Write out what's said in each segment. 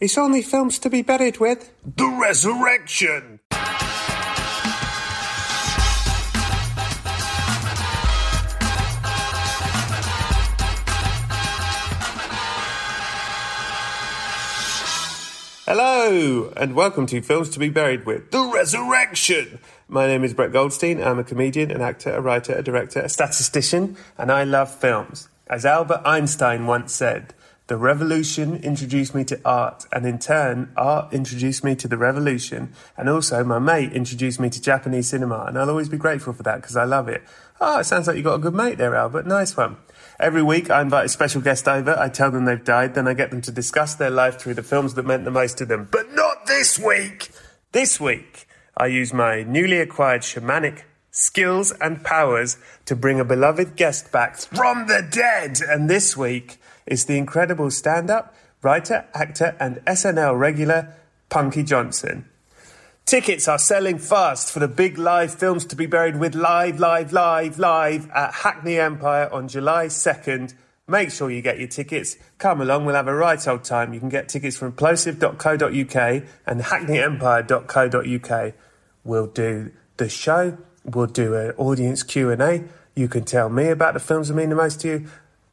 It's only films to be buried with. The Resurrection! Hello, and welcome to Films to be Buried with. The Resurrection! My name is Brett Goldstein. I'm a comedian, an actor, a writer, a director, a statistician, and I love films. As Albert Einstein once said, the revolution introduced me to art, and in turn, art introduced me to the revolution. And also, my mate introduced me to Japanese cinema, and I'll always be grateful for that because I love it. Oh, it sounds like you got a good mate there, Albert. Nice one. Every week, I invite a special guest over. I tell them they've died, then I get them to discuss their life through the films that meant the most to them. But not this week! This week, I use my newly acquired shamanic skills and powers to bring a beloved guest back from the dead. And this week is the incredible stand up, writer, actor, and SNL regular, Punkie Johnson. Tickets are selling fast for the big live films to be buried with live, live, live, live at Hackney Empire on July 2nd. Make sure you get your tickets. Come along, we'll have a right old time. You can get tickets from plosive.co.uk and hackneyempire.co.uk. We'll do the show, we'll do an audience Q&A. You can tell me about the films that mean the most to you.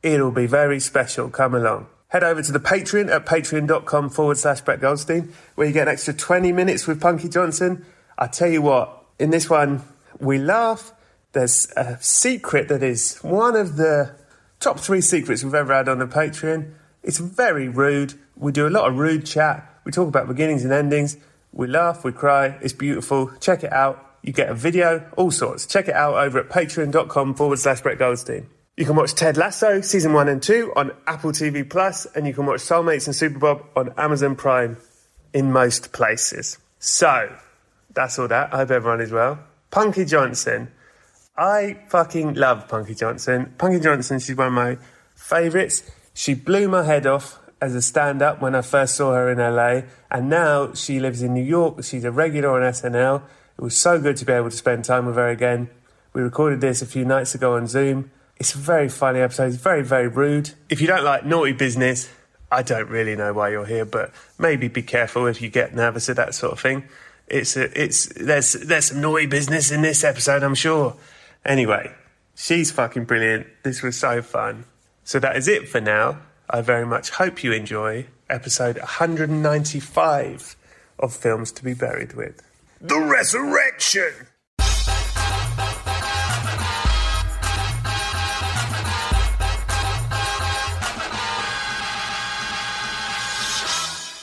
It'll be very special. Come along. Head over to the Patreon at patreon.com forward slash Brett Goldstein, where you get an extra 20 minutes with Punkie Johnson. I tell you what, in this one, we laugh. There's a secret that is one of the top three secrets we've ever had on the Patreon. It's very rude. We do a lot of rude chat. We talk about beginnings and endings. We laugh, we cry. It's beautiful. Check it out. You get a video, all sorts. Check it out over at patreon.com forward slash Brett Goldstein. You can watch Ted Lasso season one and two on Apple TV Plus, and you can watch Soulmates and Superbob on Amazon Prime in most places. So, that's all that. I hope everyone is well. Punkie Johnson. I fucking love Punkie Johnson. Punkie Johnson, she's one of my favourites. She blew my head off as a stand up when I first saw her in LA, and now she lives in New York. She's a regular on SNL. It was so good to be able to spend time with her again. We recorded this a few nights ago on Zoom. It's a very funny episode. It's very, very rude. If you don't like naughty business, I don't really know why you're here, but maybe be careful if you get nervous at that sort of thing. It's a, it's there's there's some naughty business in this episode, I'm sure. Anyway, she's fucking brilliant. This was so fun. So that is it for now. I very much hope you enjoy episode 195 of Films to be Buried with. The Resurrection!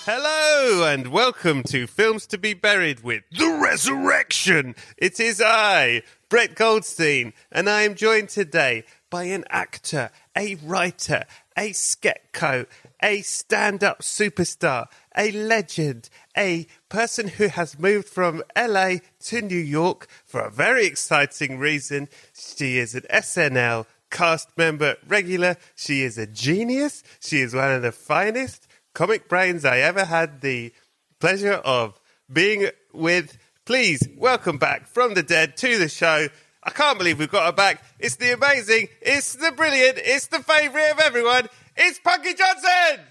Hello and welcome to Films to be Buried with The Resurrection. It is I, Brett Goldstein, and I am joined today by an actor, a writer, a sketco, a stand up superstar, a legend, a person who has moved from LA to New York for a very exciting reason. She is an SNL cast member regular. She is a genius. She is one of the finest comic brains I ever had the pleasure of being with. Please welcome back from the dead to the show. I can't believe we've got her back. It's the amazing, it's the brilliant, it's the favourite of everyone. It's Punkie Johnson!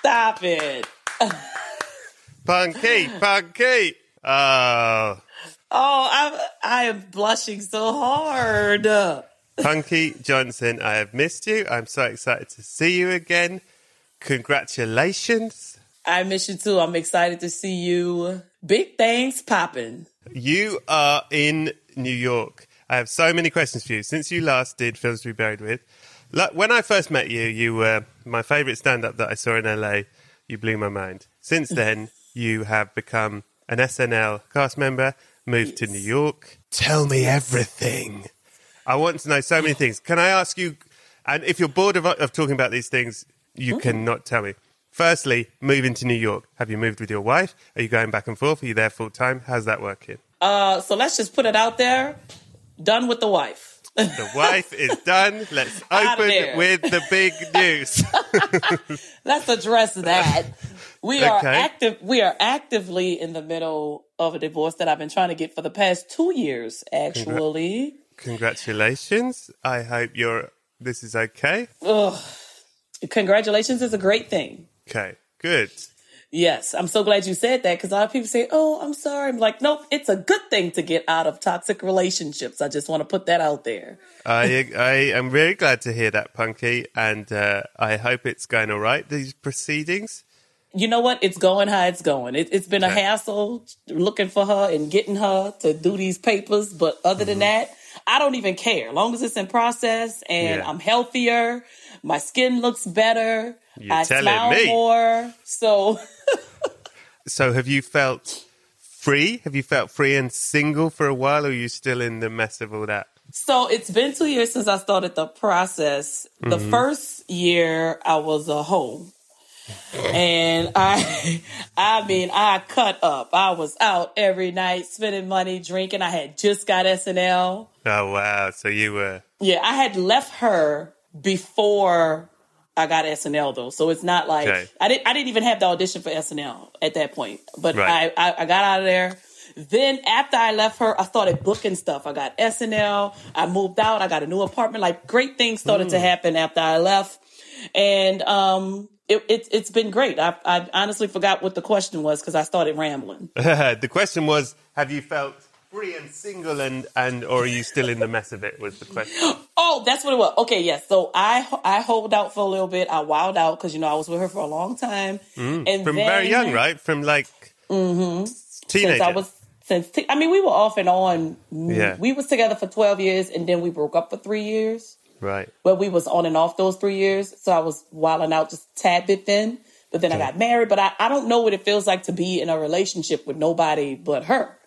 Stop it. Punkie, Punkie. Oh, Oh, I'm I am blushing so hard. Punkie Johnson, I have missed you. I'm so excited to see you again. Congratulations. I miss you too. I'm excited to see you. Big things popping. You are in New York. I have so many questions for you. Since you last did Films to Be Buried With, like, when I first met you, you were my favorite stand up that I saw in LA. You blew my mind. Since then, you have become an SNL cast member, moved to New York. Tell me everything. I want to know so many things. Can I ask you, and if you're bored of, of talking about these things, you cannot tell me. Firstly, moving to New York. Have you moved with your wife? Are you going back and forth? Are you there full time? How's that working? Uh, so let's just put it out there. Done with the wife. The wife is done. Let's open with the big news. Let's address that. We are active. We are actively in the middle of a divorce that I've been trying to get for the past two years. Actually, Congratulations. I hope you're. This is okay. congratulations is a great thing. Okay, good. Yes, I'm so glad you said that because a lot of people say, "Oh, I'm sorry." I'm like, nope, it's a good thing to get out of toxic relationships. I just want to put that out there. I I am very glad to hear that, Punkie, and uh, I hope it's going all right. These proceedings. You know what? It's going how it's going. It, it's been a hassle looking for her and getting her to do these papers, but other than that, I don't even care. As long as it's in process and Yeah. I'm healthier, my skin looks better, You're I smile me. more. So So, have you felt free? Have you felt free and single for a while, or are you still in the mess of all that? So it's been two years since I started the process. The Mm-hmm. first year I was a hoe. And I I mean I cut up. I was out every night spending money, drinking. I had just got SNL. Oh wow! So you were Yeah, I had left her before I got SNL though. So it's not like Okay. I didn't I didn't even have the audition for SNL at that point. But Right. I, I I got out of there. Then after I left her, I started booking stuff. I got SNL. I moved out. I got a new apartment. Like great things started Mm. to happen after I left, and um, it, it it's been great. I I honestly forgot what the question was because I started rambling. the question was: Have you felt free and single, and and or are you still in the mess of it? Was the question? Oh, that's what it was. Okay, yes. So I I hold out for a little bit. I wild out because you know I was with her for a long time, and Mm. From then, very young, right? From like teenager. Since I was since I mean we were off and on. Yeah. we was together for twelve years, and then we broke up for three years. right. But we was on and off those three years, so I was wilding out just a tad bit then. But then I got married. But I, I don't know what it feels like to be in a relationship with nobody but her.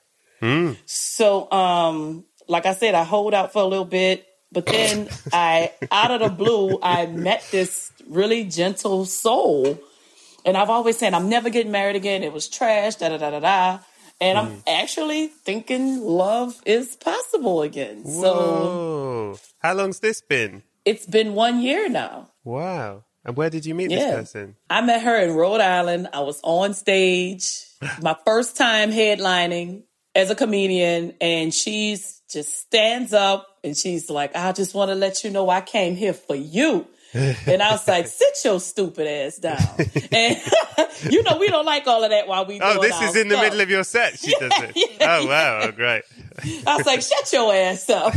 So, um, like I said, I hold out for a little bit, but then I, out of the blue, I met this really gentle soul. And I've always said, I'm never getting married again. It was trash, da da da da da. And I'm actually thinking love is possible again. So Whoa! How long's this been? it's been one year now. Wow! And where did you meet Yeah. this person? I met her in Rhode Island. I was on stage, my first time headlining as a comedian, and she's just stands up and she's like, I just want to let you know I came here for you. And I was like, sit your stupid ass down. And you know, we don't like all of that while we Oh, this is in the stuff. middle of your set. She does it. yeah, oh wow! Oh, great. I was like, shut your ass up.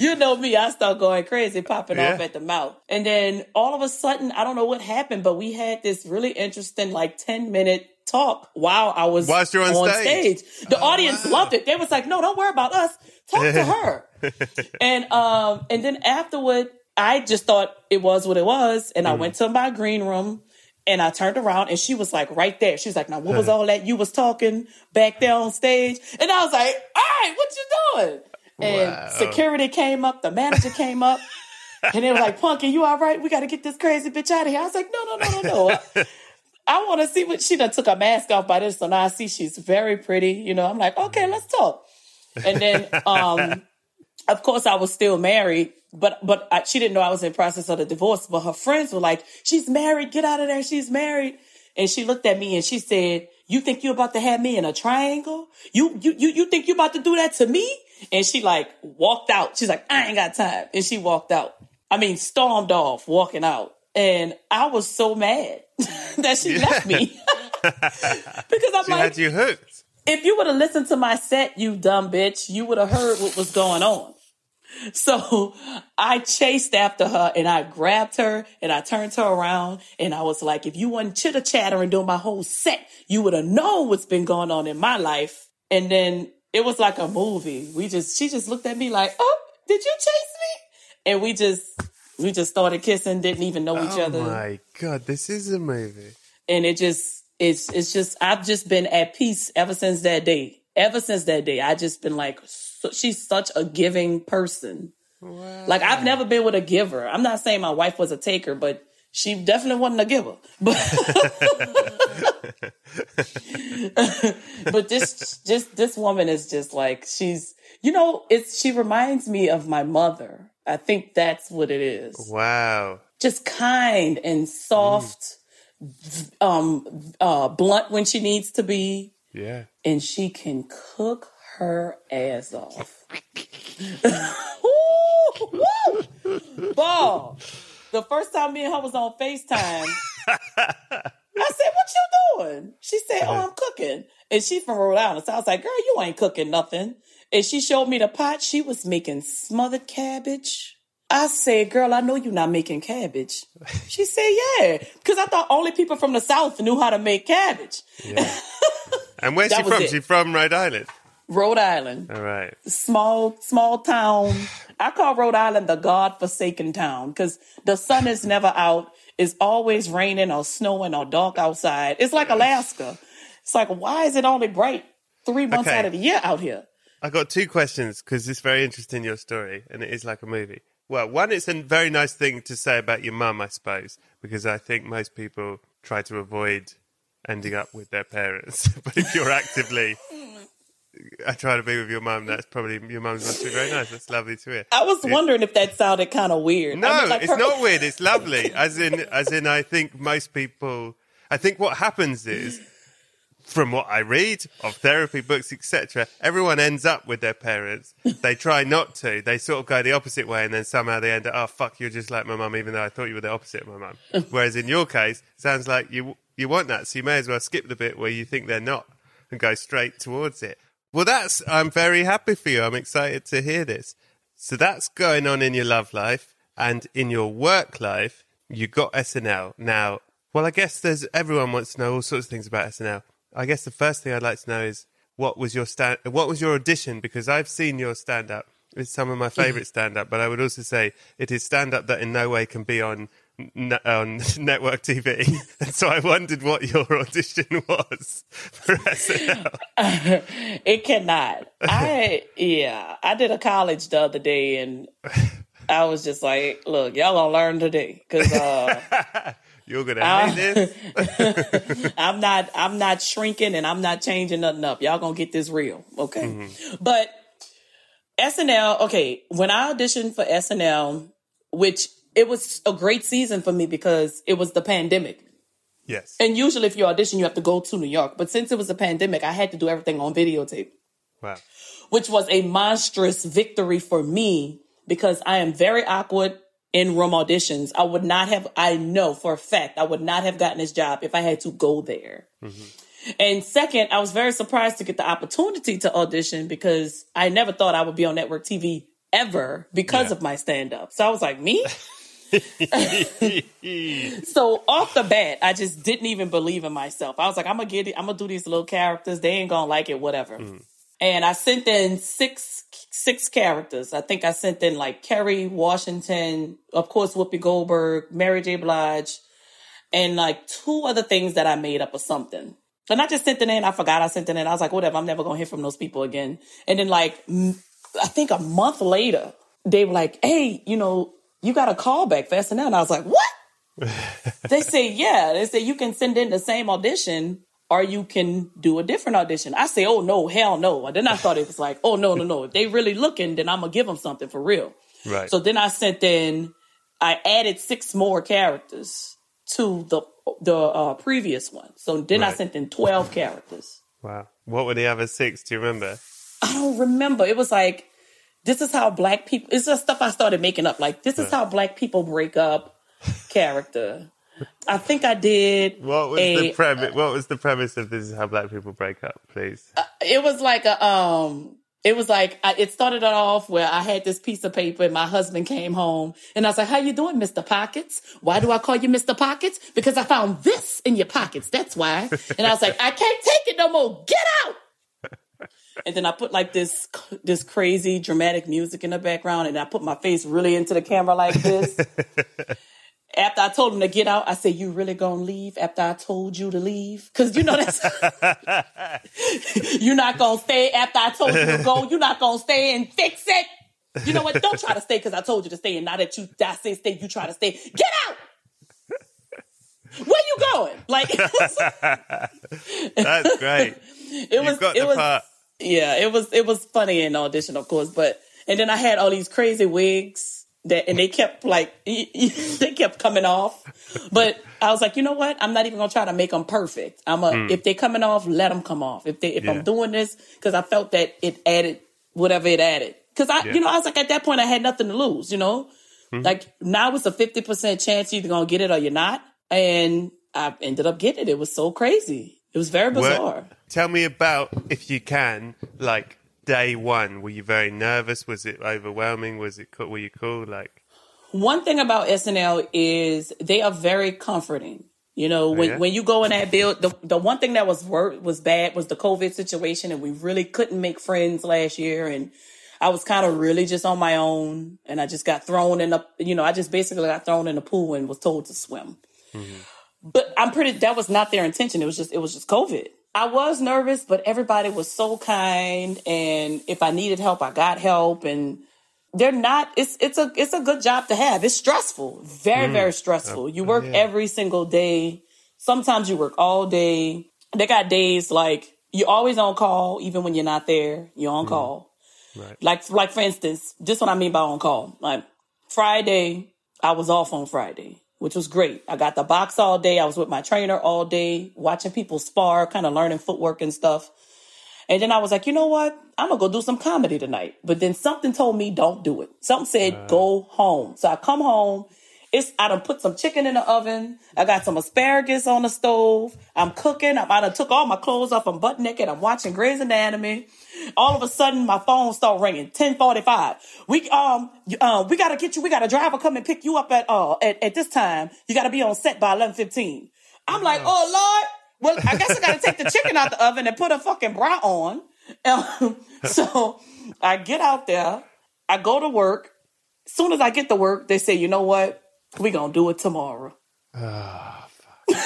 you know me, I start going crazy, popping off at the mouth. And then all of a sudden, I don't know what happened, but we had this really interesting, like 10 minute talk while I was Whilst you're on stage? The audience loved it. They was like, no, don't worry about us. Talk to her. and um, and then afterward, I just thought it was what it was. And I Mm. went to my green room and I turned around and she was like right there. She was like, now what was all that you was talking back there on stage? And I was like, all right, what you doing? And Wow. security came up, the manager came up, and they were like, Punkie, you all right? We got to get this crazy bitch out of here. I was like, no, no, no, no, no. I want to see what she done took her mask off by this. So now I see she's very pretty. You know, I'm like, okay, let's talk. And then, um, of course, I was still married, but but I, she didn't know I was in process of the divorce. But her friends were like, "She's married. Get out of there. She's married." And she looked at me and she said, "You think you about to have me in a triangle? You you you you think you about to do that to me?" And she like walked out. She's like, "I ain't got time," and she walked out. I mean, stormed off, walking out. And I was so mad that she left me because I'm She like, had you hooked. if you would have listened to my set, you dumb bitch, you would have heard what was going on. So I chased after her and I grabbed her and I turned her around and I was like, if you wasn't chitter chattering during my whole set, you would have known what's been going on in my life. And then it was like a movie. We just, she just looked at me like, oh, did you chase me? And we just, we just started kissing, didn't even know each oh other. Oh my god, this is a movie. And it just, it's, it's just, I've just been at peace ever since that day. Ever since that day, I just been like, so, she's such a giving person. Like I've never been with a giver. I'm not saying my wife was a taker, but she definitely wasn't a giver. But but this just this woman is just like she's you know, it's she reminds me of my mother. I think that's what it is. Wow. Just kind and soft, um uh blunt when she needs to be Yeah. and she can cook her ass off. Woo! Woo! Ball. The first time me and her was on FaceTime, I said, What you doing? She said, Oh, I'm cooking. And she from Rhode Island. So I was like, Girl, you ain't cooking nothing. And she showed me the pot. She was making smothered cabbage. I said, Girl, I know you're not making cabbage. She said, Yeah. Because I thought only people from the South knew how to make cabbage. And where's she from? it. She from Rhode Island. Rhode Island. All right. small small town. I call Rhode Island the God-forsaken town because the sun is never out. It's always raining or snowing or dark outside. It's like Alaska. It's like why is it only bright three months Okay. out of the year out here? I got two questions because it's very interesting your story, and it is like a movie. Well, one, it's a very nice thing to say about your mum, I suppose, because I think most people try to avoid ending up with their parents. but if you're actively I try to be with your mum, that's probably your mum's must be very nice. That's lovely to hear. I was wondering if that sounded kind of weird. No, I mean, like it's her- not weird. It's lovely. As in, as in, I think most people. I think what happens is, from what I read of therapy books, etc., everyone ends up with their parents. They try not to. They sort of go the opposite way, and then somehow they end up. Oh fuck! You're just like my mum, even though I thought you were the opposite of my mum. Whereas in your case, sounds like you you want that, so you may as well skip the bit where you think they're not and go straight towards it. Well, that's. I'm very happy for you. I'm excited to hear this. So that's going on in your love life and in your work life. You got SNL now. Well, I guess there's everyone wants to know all sorts of things about SNL. I guess the first thing I'd like to know is what was your stand, what was your audition? Because I've seen your stand up. It's some of my favorite stand up, but I would also say it is stand up that in no way can be on n- on network TV. and so I wondered what your audition was for SNL. It cannot. I yeah. I did a college the other day, and I was just like, "Look, y'all gonna learn today, because uh, You're gonna hate this. I'm not I'm not shrinking and I'm not changing nothing up. Y'all gonna get this real, okay? But SNL, okay, when I auditioned for SNL, which it was a great season for me because it was the pandemic. Yes. And usually if you audition, you have to go to New York. But since it was a pandemic, I had to do everything on videotape, Wow. which was a monstrous victory for me because I am very awkward in room auditions. I would not have, I know for a fact, I would not have gotten this job if I had to go there. Mm-hmm. And second, I was very surprised to get the opportunity to audition because I never thought I would be on network TV ever because Yeah. of my stand up. So I was like, me? so off the bat, I just didn't even believe in myself. I was like, I'm gonna get it. I'm gonna do these little characters. They ain't gonna like it, whatever. Mm-hmm. And I sent in six six characters. I think I sent in like Kerry Washington, of course Whoopi Goldberg, Mary J. Blige, and like two other things that I made up or something. And I just sent it in. I forgot I sent it in. I was like, whatever. I'm never gonna hear from those people again. And then like I think a month later, they were like, hey, you know, you got a call back for SNL. And I was like, what? they say, yeah. They say you can send in the same audition or you can do a different audition. I say, oh no, hell no. And then I thought it was like, oh no, no, no. If they really looking, then I'm gonna give them something for real. Right. So then I sent in, I added six more characters to the the uh, previous one. So then I sent in twelve characters. wow. What were the other six? Do you remember? I don't remember. It was like, this is how black people. It's just stuff I started making up. Like this is how black people break up. Character. I think I did. What was a, the premise? What was the premise of this? Is how black people break up? Please. It was like a um. It was like I, it started off where I had this piece of paper and my husband came home and I was like, "How you doing, Mister Pockets? Why do I call you Mister Pockets? Because I found this in your pockets. That's why." And I was like, "I can't take it no more. Get out!" And then I put like this this crazy dramatic music in the background, and I put my face really into the camera like this. I told him to get out, I said, "You really gonna leave?" After I told you to leave, because you know that's you're not gonna stay. After I told you to go, you're not gonna stay and fix it. You know what? Don't try to stay because I told you to stay, and now that you I say stay, you try to stay. Get out. Where you going? Like That's great. it You've was. It was. part. Yeah, it was it was funny in audition, of course, but and then I had all these crazy wigs that and they kept like they kept coming off, but I was like, you know what? I'm not even gonna try to make them perfect. I'm a mm. if they coming off, let them come off. If they if Yeah. I'm doing this because I felt that it added whatever it added. Because I, Yeah. you know, I was like at that point I had nothing to lose. You know, mm-hmm. like now it's a fifty percent chance you're gonna get it or you're not, and I ended up getting it. It was so crazy. It was very bizarre. tell me about, if you can, like day one. Were you very nervous? Was it overwhelming? Was it? Were you cool? Like, One thing about SNL is they are very comforting. You know, oh, when, Oh, yeah? when you go in that build, the, the one thing that was wor- was bad was the COVID situation, and we really couldn't make friends last year. And I was kind of really just on my own, and I just got thrown in the, you know, I just basically got thrown in the pool and was told to swim. Mm-hmm. But I'm pretty. That was not their intention. It was just. It was just COVID. I was nervous, but everybody was so kind, and if I needed help, I got help, and they're not. It's it's a it's a good job to have. It's stressful, very mm. very stressful. You work every single day. Sometimes you work all day. They got days like you're always on call, even when you're not there. You're on mm. call. Right. Like like for instance, this what I mean by on call. Like Friday, I was off on Friday, which was great. I got the box all day. I was with my trainer all day, watching people spar, kind of learning footwork and stuff. And then I was like, you know what? I'm gonna go do some comedy tonight. But then something told me don't do it. Something said go home. So I come home. It's I done put some chicken in the oven. I got some asparagus on the stove. I'm cooking. I'm, I done took all my clothes off. I'm butt naked. I'm watching Grey's Anatomy. All of a sudden, my phone start ringing. 1045. We um uh, we gotta get you. We got a driver come and pick you up at uh at, at this time. You gotta be on set by 11:15. I'm like, oh lord. Well, I guess I gotta take the chicken out the oven and put a fucking bra on. Um, so I get out there. I go to work. As soon as I get to work, they say, you know what? We gonna do it tomorrow. Ah, you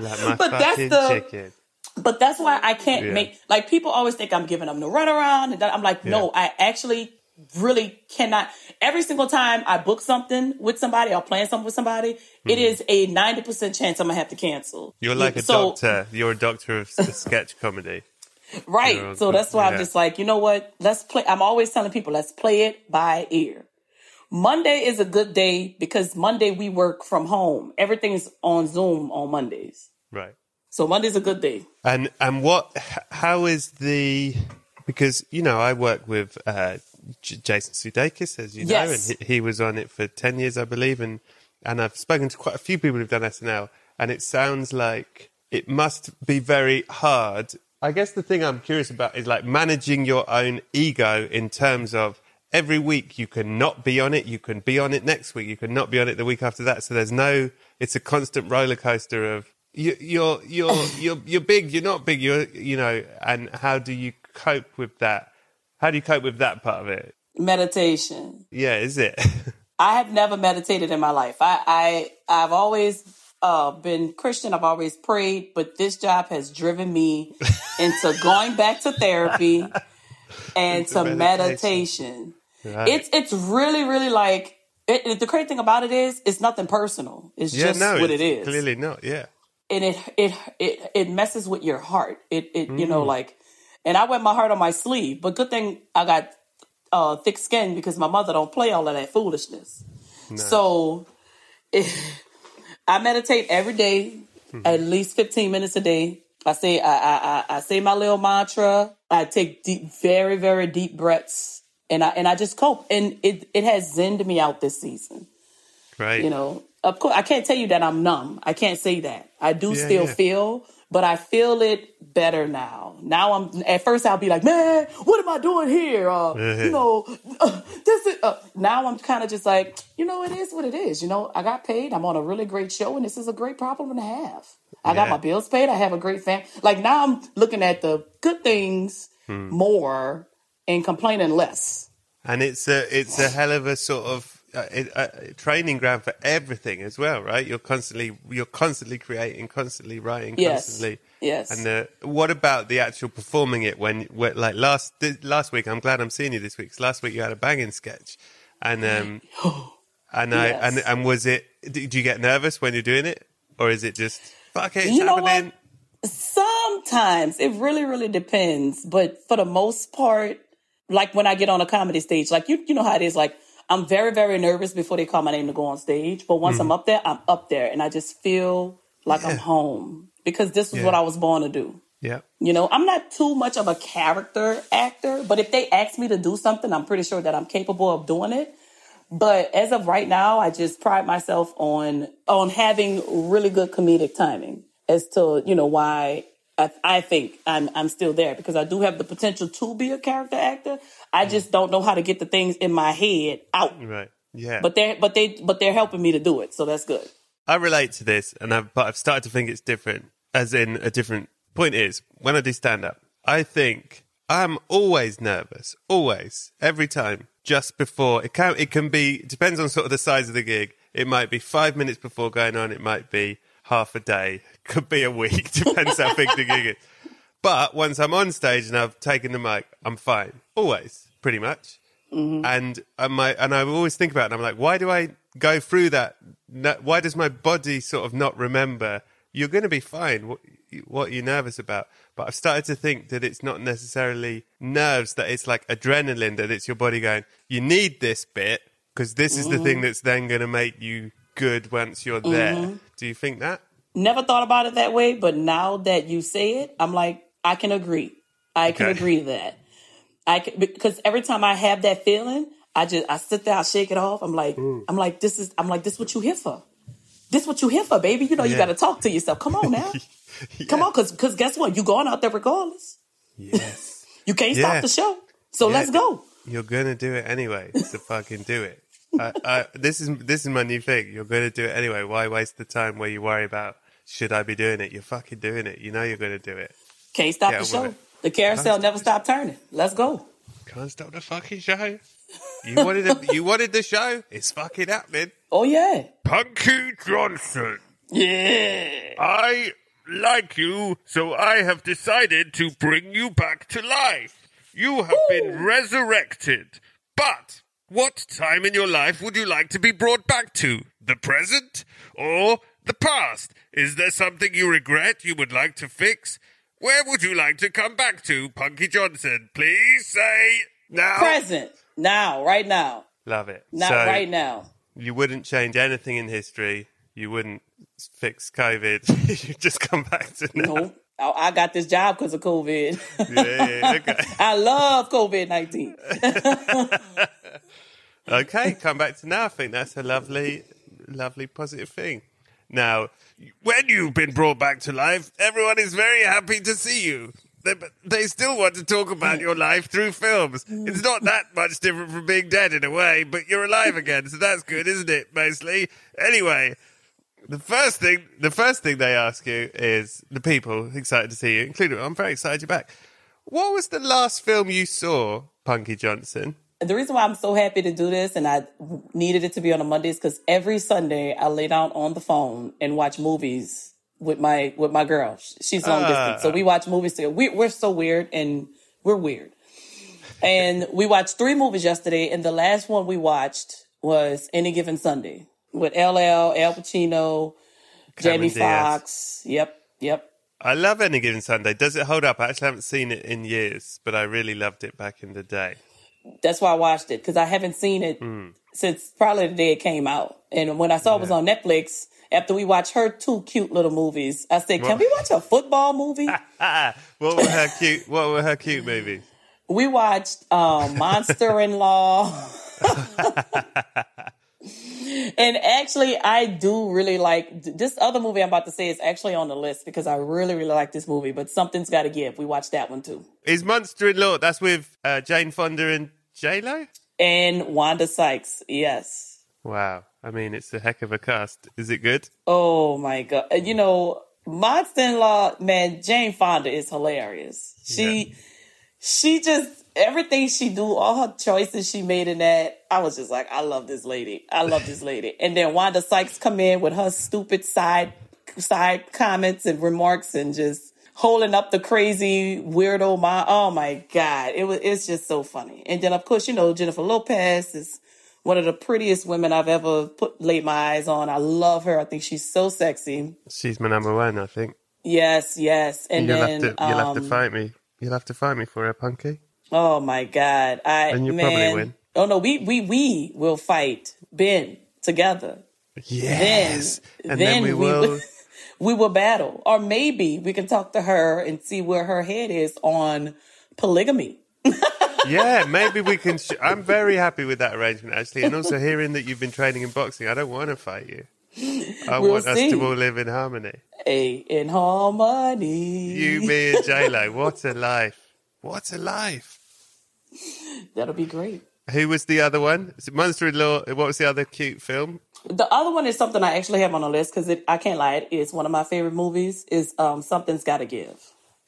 like my But that's the- chicken. But that's why I can't Yeah. make like people always think I'm giving them the runaround, and that I'm like, no, I actually really cannot. Every single time I book something with somebody or plan something with somebody, it mm. is a ninety percent chance I'm gonna have to cancel. You're like a So- doctor. You're a doctor of sketch comedy. Right. Yeah, so that's why I'm just like, you know what? Let's play. I'm always telling people, let's play it by ear. Monday is a good day because Monday we work from home. Everything's on Zoom on Mondays. Right. So Monday's a good day. And and what? How is the? Because you know I work with uh, J- Jason Sudeikis, as you know, Yes. and he, he was on it for ten years, I believe, and and I've spoken to quite a few people who've done SNL, and it sounds like it must be very hard. I guess the thing I'm curious about is like managing your own ego in terms of every week you can not be on it, you can be on it next week, you can not be on it the week after that. So there's no, it's a constant roller coaster of you, you're you're you're you're big, you're not big, you're you know, and how do you cope with that? How do you cope with that part of it? Meditation. Yeah, is it? I have never meditated in my life. I, I I've always uh, been Christian. I've always prayed, but this job has driven me into going back to therapy and to meditation. meditation. Right. It's it's really really like it, it- the crazy thing about it is it's nothing personal. It's yeah, just no, what it is, Clearly not. Yeah. and it it it it messes with your heart. It it you Mm. know like, and I wear my heart on my sleeve. But good thing I got uh, thick skin because my mother don't play all of that foolishness. So I meditate every day, at least 15 minutes a day. I say I, I I I say my little mantra. I take deep, very very deep breaths, and I and I just cope. And it it has zenned me out this season. Right. You know, of course, I can't tell you that I'm numb. I can't say that. I do Yeah, still yeah. feel but I feel it better now. Now I'm at first I'll be like, man, what am I doing here? Uh, you know, uh, this is. Uh. Now I'm kind of just like, you know, it is what it is. You know, I got paid. I'm on a really great show, and this is a great problem to have. I got Yeah. my bills paid. I have a great family. Like now I'm looking at the good things Hmm. more and complaining less. and it's a it's a hell of a sort of uh, it, uh, training ground for everything as well, right? You're constantly you're constantly creating, constantly writing, Yes. constantly. Yes. And the, what about the actual performing it when, when like last last week? I'm glad I'm seeing you this week. 'cause last week you had a banging sketch, and um, and I Yes. and and was it? Did you get nervous when you're doing it, or is it just fuck it? You know what? Sometimes it really, really depends. But for the most part, like when I get on a comedy stage, like you, you know how it is. Like I'm very, very nervous before they call my name to go on stage. But once I'm mm-hmm. up there, I'm up there, and I just feel like I'm home because this is Yeah. what I was born to do. Yeah. You know, I'm not too much of a character actor, but if they ask me to do something, I'm pretty sure that I'm capable of doing it. But as of right now, I just pride myself on on having really good comedic timing as to you know why I, I think I'm I'm still there because I do have the potential to be a character actor. I mm. just don't know how to get the things in my head out. Right. Yeah. But they're but they but they're helping me to do it, so that's good. I relate to this, and I've, but I've started to think it's different. As in, a different point is when I do stand up, I think I'm always nervous, always, every time, just before. It can it can be depends on sort of the size of the gig. It might be five minutes before going on. It might be half a day. Could be a week. Depends how big the gig is. But once I'm on stage and I've taken the mic, I'm fine. Always, pretty much. And uh, my and I always think about it. And I'm like, why do I go through that? Why does my body sort of not remember? You're going to be fine. What, what are you nervous about? But I've started to think that it's not necessarily nerves. That it's like adrenaline. That it's your body going. You need this bit because this is the thing that's then going to make you good once you're there. Mm-hmm. Do you think that? Never thought about it that way, but now that you say it, I'm like, I can agree. I can agree that. I can, because every time I have that feeling, I just I sit there, I shake it off. I'm like, mm. I'm like, this is I'm like, this what you here for? This what you here for, baby? You know, you got to talk to yourself. Come on now, come on, because because guess what? You going out there regardless. Yes. You can't Yeah. stop the show. So Yeah. let's go. You're gonna do it anyway. So fucking do it. I, I, this is this is my new thing. You're gonna do it anyway. Why waste the time where you worry about should I be doing it? You're fucking doing it. You know you're gonna do it. Can't stop the show. The carousel never stop turning. Let's go. Can't stop the fucking show. You wanted a, you wanted the show. It's fucking happening. Oh yeah, Punkie Johnson. yeah. I like you, so I have decided to bring you back to life. You have been resurrected. But what time in your life would you like to be brought back to? The present or the past? Is there something you regret you would like to fix? Where would you like to come back to, Punkie Johnson? Please say now. Present now, right now, Love it. not so right now. you wouldn't change anything in history. You wouldn't fix COVID. you just come back to now. No, I, I got this job because of COVID. Yeah, yeah, okay. I love COVID nineteen. Okay, come back to now. I think that's a lovely, lovely, positive thing. Now, When you've been brought back to life, everyone is very happy to see you. They, they still want to talk about your life through films. It's not that much different from being dead in a way, but you're alive again, so that's good, isn't it? Mostly. Anyway, the first thing, the first thing they ask you is the people excited to see you, including I'm very excited you're back. What was the last film you saw, Punkie Johnson? The reason why I'm so happy to do this and I needed it to be on a Monday is because every Sunday I lay down on the phone and watch movies with my with my girl. She's long distance, so we ah. watch movies together. We, we're so weird and we're weird. And we watched three movies yesterday, and the last one we watched was Any Given Sunday with LL, Al Pacino, Jamie. Foxx. Yep, yep. I love Any Given Sunday. Does it hold up? I actually haven't seen it in years, but I really loved it back in the day. That's why I watched it because I haven't seen it since probably the day it came out. And when I saw it was on Netflix, after we watched her two cute little movies, I said, "Can we watch a football movie?" What were her cute? What were her cute movies? we watched um, Monster in Law. and actually, I do really like this other movie I'm about to say is actually on the list because I really, really like this movie. But something's got to give. We watched that one too. Is Monster in Law? That's with uh, Jane Fonda and J Lo. And Wanda Sykes. Yes. Wow. I mean, it's a heck of a cast. Is it good? Oh my god! You know, Monster in Law, man. Jane Fonda is hilarious. She, yeah. she just everything she do, all her choices she made in that, I was just like, I love this lady. I love this lady. And then Wanda Sykes come in with her stupid side side comments and remarks and just holding up the crazy weirdo my oh my god. It was it's just so funny. And then of course you know jennifer lopez is one of the prettiest women i've ever put laid my eyes on. I love her. I think she's so sexy. She's my number one i think. Yes yes. And you'll then have to, you'll um, have to fight me. You'll have to fight me for her punkie. Oh my God. I and you man, probably win. Oh no, we we we will fight Ben together. Yes. Then, and then, then we, we will we will battle. Or maybe we can talk to her and see where her head is on polygamy. yeah, maybe we can. Sh- I'm very happy with that arrangement, actually. And also hearing that you've been training in boxing, I don't want to fight you. I we'll want see. us to all live in harmony. A in harmony. You, me, and J Lo. What a life! What a life! That'll be great. Who was the other one? Monster in Law? What was the other cute film? The other one is something I actually have on the list because I can't lie, it is one of my favorite movies. Is um, Something's Got to Give.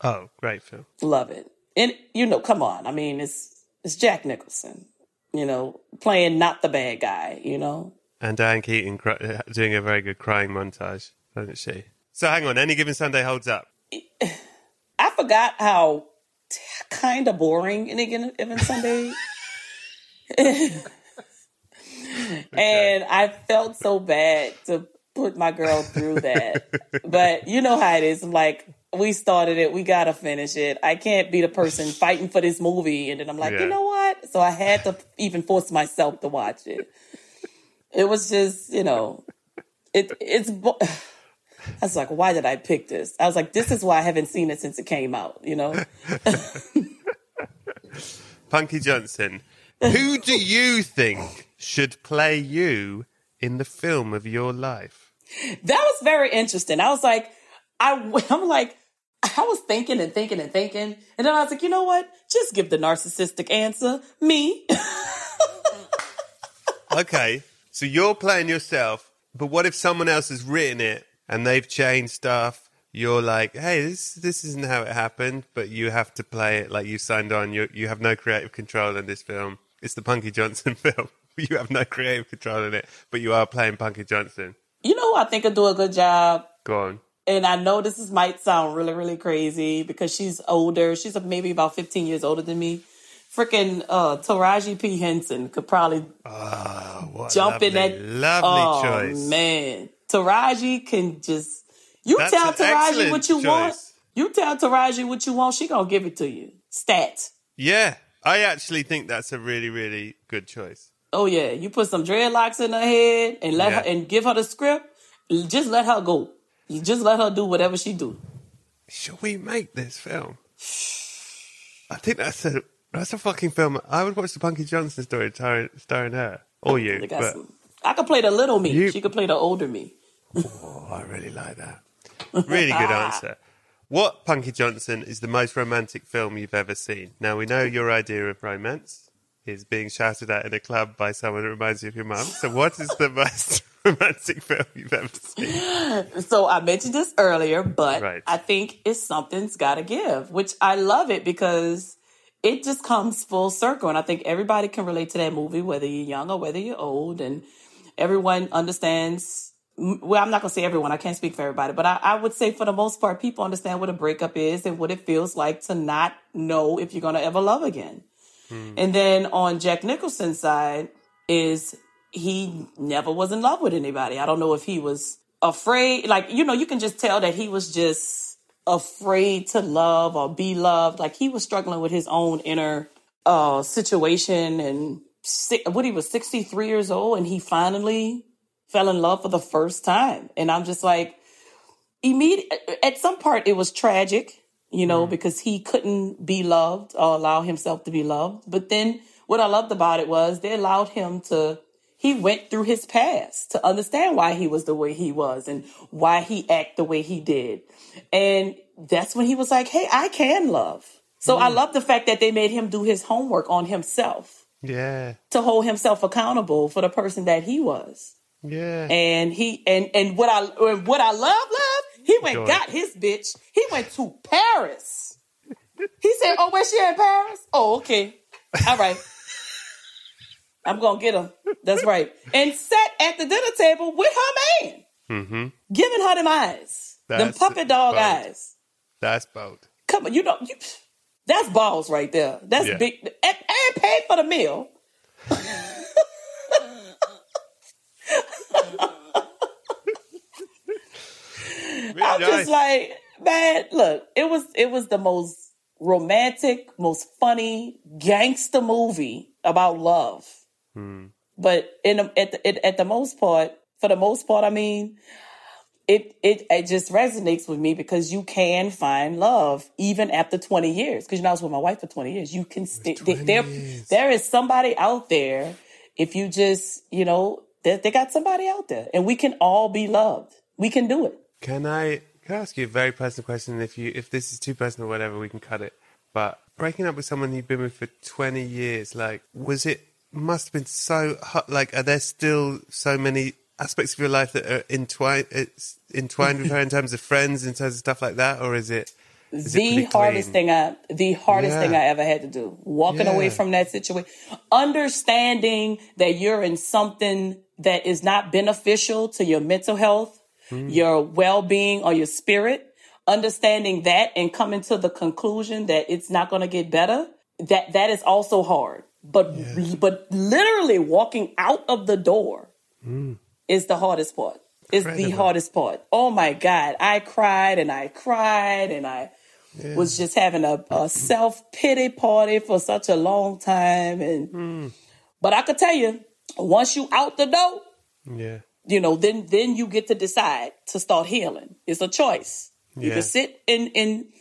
Oh, great film! Love it, and you know, come on. I mean, it's it's Jack Nicholson, you know, playing not the bad guy, you know. And Diane Keaton cry- doing a very good crying montage, doesn't she? So hang on, any given Sunday holds up. I forgot how t- kind of boring any given Sunday. and I felt so bad to put my girl through that. but you know how it is. like, we started it, we gotta finish it. I can't be the person fighting for this movie, and then I'm like, yeah. you know what? So I had to even force myself to watch it. It was just, you know, it it's. I was like, why did I pick this? I was like, this is why I haven't seen it since it came out, you know? Punkie Johnson, who do you think should play you in the film of your life? That was very interesting. I was like, I, I'm like, I was thinking and thinking and thinking. And then I was like, you know what? Just give the narcissistic answer. Me. okay. So you're playing yourself, but what if someone else has written it and they've changed stuff, you're like, hey, this this isn't how it happened, but you have to play it like you signed on. You you have no creative control in this film. It's the Punkie Johnson film. you have no creative control in it, but you are playing Punkie Johnson. You know, who I think I do a good job. Go on. And I know this is, might sound really, really crazy because she's older. She's maybe about 15 years older than me. Freaking uh, Taraji P. Henson could probably oh, jump lovely, in that. Lovely oh, choice. man. Taraji can just you That's tell Taraji what you choice. want. You tell Taraji what you want, she gonna give it to you. Stats. Yeah, I actually think that's a really, really good choice. Oh yeah, you put some dreadlocks in her head and let Yeah. her and give her the script. Just let her go. You just let her do whatever she do. Should we make this film? I think that's a that's a fucking film. I would watch the Punkie Johnson story starring, starring her or you. They got But, some- I could play the little me. You- She could play the older me. oh, I really like that. Really good answer. What Punkie Johnson is the most romantic film you've ever seen? Now we know your idea of romance is being shouted at in a club by someone that reminds you of your mum. So what is the most romantic film you've ever seen? So I mentioned this earlier, but Right. I think it's something's got to give, which I love it because it just comes full circle. And I think everybody can relate to that movie, whether you're young or whether you're old. And everyone understands. Well, I'm not going to say everyone. I can't speak for everybody, but I, I would say for the most part, people understand what a breakup is and what it feels like to not know if you're going to ever love again. And then on Jack Nicholson's side is he never was in love with anybody. I don't know if he was afraid, like, you know, you can just tell that he was just afraid to love or be loved. Like he was struggling with his own inner uh situation and what he was 63 years old and he finally fell in love for the first time. And I'm just like, immediate at some part it was tragic you know mm-hmm. because he couldn't be loved or allow himself to be loved but then what i loved about it was they allowed him to he went through his past to understand why he was the way he was and why he act the way he did. And that's when he was like, Hey, I can love. So I mm-hmm. love the fact that they made him do his homework on himself Yeah. to hold himself accountable for the person that he was. Yeah. And he and and what I what I love, love, he went Go got his bitch. He went to Paris. He said, "Oh, where she in Paris? Oh, okay, all right. I'm gonna get her. That's right." And sat at the dinner table with her man, mm-hmm. giving her them eyes, them puppet dog bold. eyes. That's bold. Come on, you know, you, that's balls right there. That's Yeah. big. And, and paid for the meal. Really I'm nice. just like, man, look, it was it was the most romantic, most funny gangster movie about love. Hmm. But in at the at, at the most part, for the most part, I mean, it it it just resonates with me because you can find love even after 20 years. Because you know I was with my wife for 20 years. You can st- 20 there years. there is somebody out there. If you just you know they, they got somebody out there, and we can all be loved. We can do it. Can I can I ask you a very personal question? If you if this is too personal, whatever, we can cut it. But breaking up with someone you've been with for twenty years, like, was it must have been so hot? Like, are there still so many aspects of your life that are entwined it's entwined with her in terms of friends, in terms of stuff like that, or is it? Is the hardest clean? thing I the hardest Yeah. thing I ever had to do. Walking Yeah. away from that situation. Understanding that you're in something that is not beneficial to your mental health, Hmm. your well-being or your spirit. Understanding that and coming to the conclusion that it's not going to get better. That that is also hard. But but literally walking out of the door is the hardest part. Is the hardest part. Oh my God. I cried and I cried and I was just having a, a self pity party for such a long time. And but I could tell you, once you out the door, Yeah. You know, then then you get to decide to start healing. It's a choice. You Yeah. can sit in in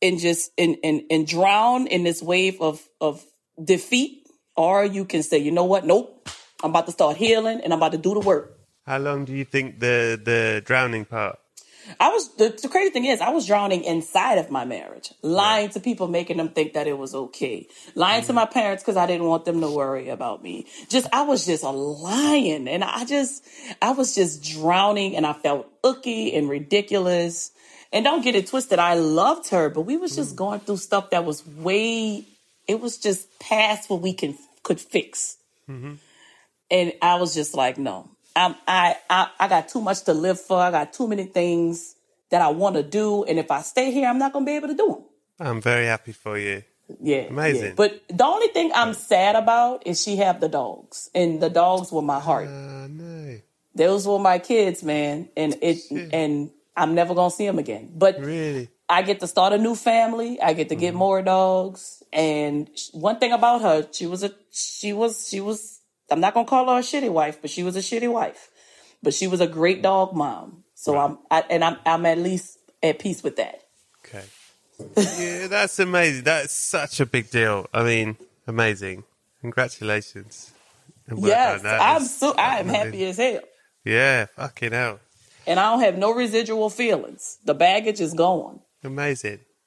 and just and and and drown in this wave of of defeat, or you can say, you know what, nope, I'm about to start healing and I'm about to do the work. How long do you think the the drowning part? I was the, the crazy thing is I was drowning inside of my marriage, lying to people, making them think that it was okay, lying to mm-hmm. my parents because I didn't want them to worry about me. Just I was just a lion, and I just I was just drowning, and I felt icky and ridiculous. And don't get it twisted, I loved her, but we was just mm-hmm. going through stuff that was way. It was just past what we can could fix mm-hmm. and I was just like, no, I'm, I, I, I got too much to live for. I got too many things that I want to do, and if I stay here, I'm not gonna be able to do them. I'm very happy for you. Yeah, Amazing. yeah. But the only thing I'm sad about is she have the dogs, and the dogs were my heart. Uh, no, Those were my kids, man, and it, and I'm never gonna see them again. But really. I get to start a new family. I get to get more dogs. And one thing about her, she was a, she was, she was, I'm not going to call her a shitty wife, but she was a shitty wife. But she was a great mm-hmm. dog mom. So I'm, I, and I'm, I'm at least at peace with that. Okay. yeah, that's amazing. That's such a big deal. I mean, amazing. Congratulations. Yes, I'm so, I am happy as hell. Yeah, fucking hell. And I don't have no residual feelings. The baggage is gone. Amazing.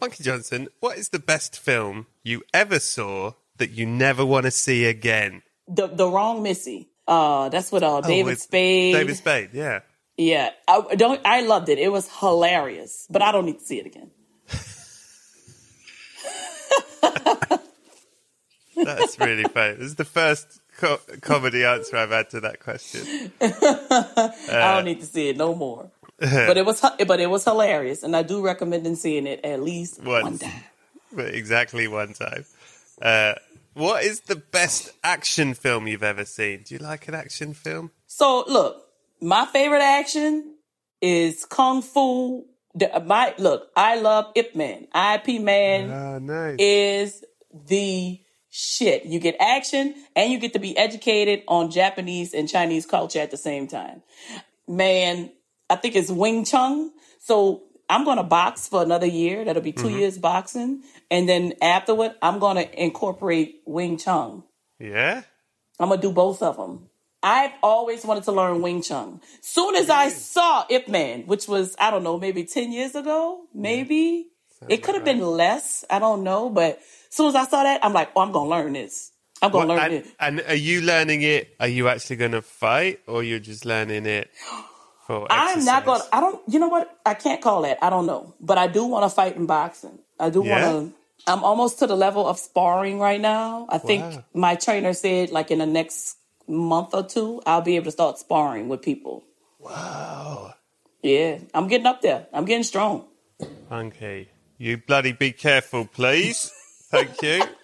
Punkie Johnson, what is the best film you ever saw that you never want to see again? The the wrong Missy. Uh, that's what uh, David with Spade. David Spade, yeah. Yeah, I don't. I loved it. It was hilarious, but I don't need to see it again. That's really funny. This is the first co- comedy answer I've had to that question. I don't need to see it no more. but it was, but it was hilarious, and I do recommend in seeing it at least Once. one time. But exactly one time. Uh, what is the best action film you've ever seen? Do you like an action film? So look, my favorite action is kung fu. My look, I love Ip Man. Ip Man Oh, nice. is the shit. You get action and you get to be educated on Japanese and Chinese culture at the same time. Man, I think it's Wing Chun. So I'm going to box for another year. That'll be 2 mm-hmm. years boxing. And then afterward, I'm going to incorporate Wing Chun. yeah? I'm gonna do both of them. I've always wanted to learn Wing Chun. Soon as I saw Ip Man, which was I don't know, maybe ten years ago, maybe it could have been less. I don't know, but as soon as I saw that, I'm like, oh, I'm gonna learn this. I'm gonna learn and, it. and are you learning it? Are you actually going to fight or you're just learning it for I'm not gonna. I don't. You know what? I can't call that. I don't know, but I do want to fight in boxing. I do Yeah? want to. I'm almost to the level of sparring right now. I think Wow. my trainer said like in the next month or two, I'll be able to start sparring with people. Wow. Yeah, I'm getting up there. I'm getting strong. Monkey. You bloody be careful, please. Thank you.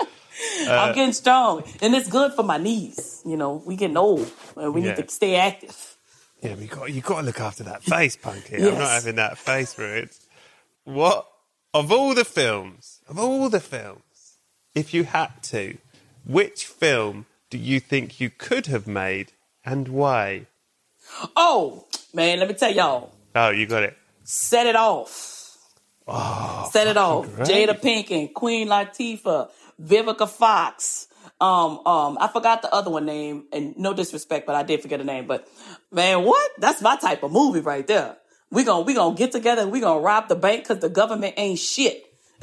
Uh, I'm getting strong, and it's good for my knees. You know, we getting old, and we Yeah. need to stay active. Yeah, we got you got to look after that face, Punkie. I'm not having that face ruined. What of all the films, of all the films, if you had to, which film do you think you could have made and why? Oh man, let me tell y'all, Oh, you got it. set it off. set it off. great. Jada Pinkett, Queen Latifah, Vivica Fox. Um, um, I forgot the other one name, and no disrespect, but I did forget the name. But man, what? That's my type of movie right there. We gonna we gonna get together. and We gonna rob the bank because the government ain't shit.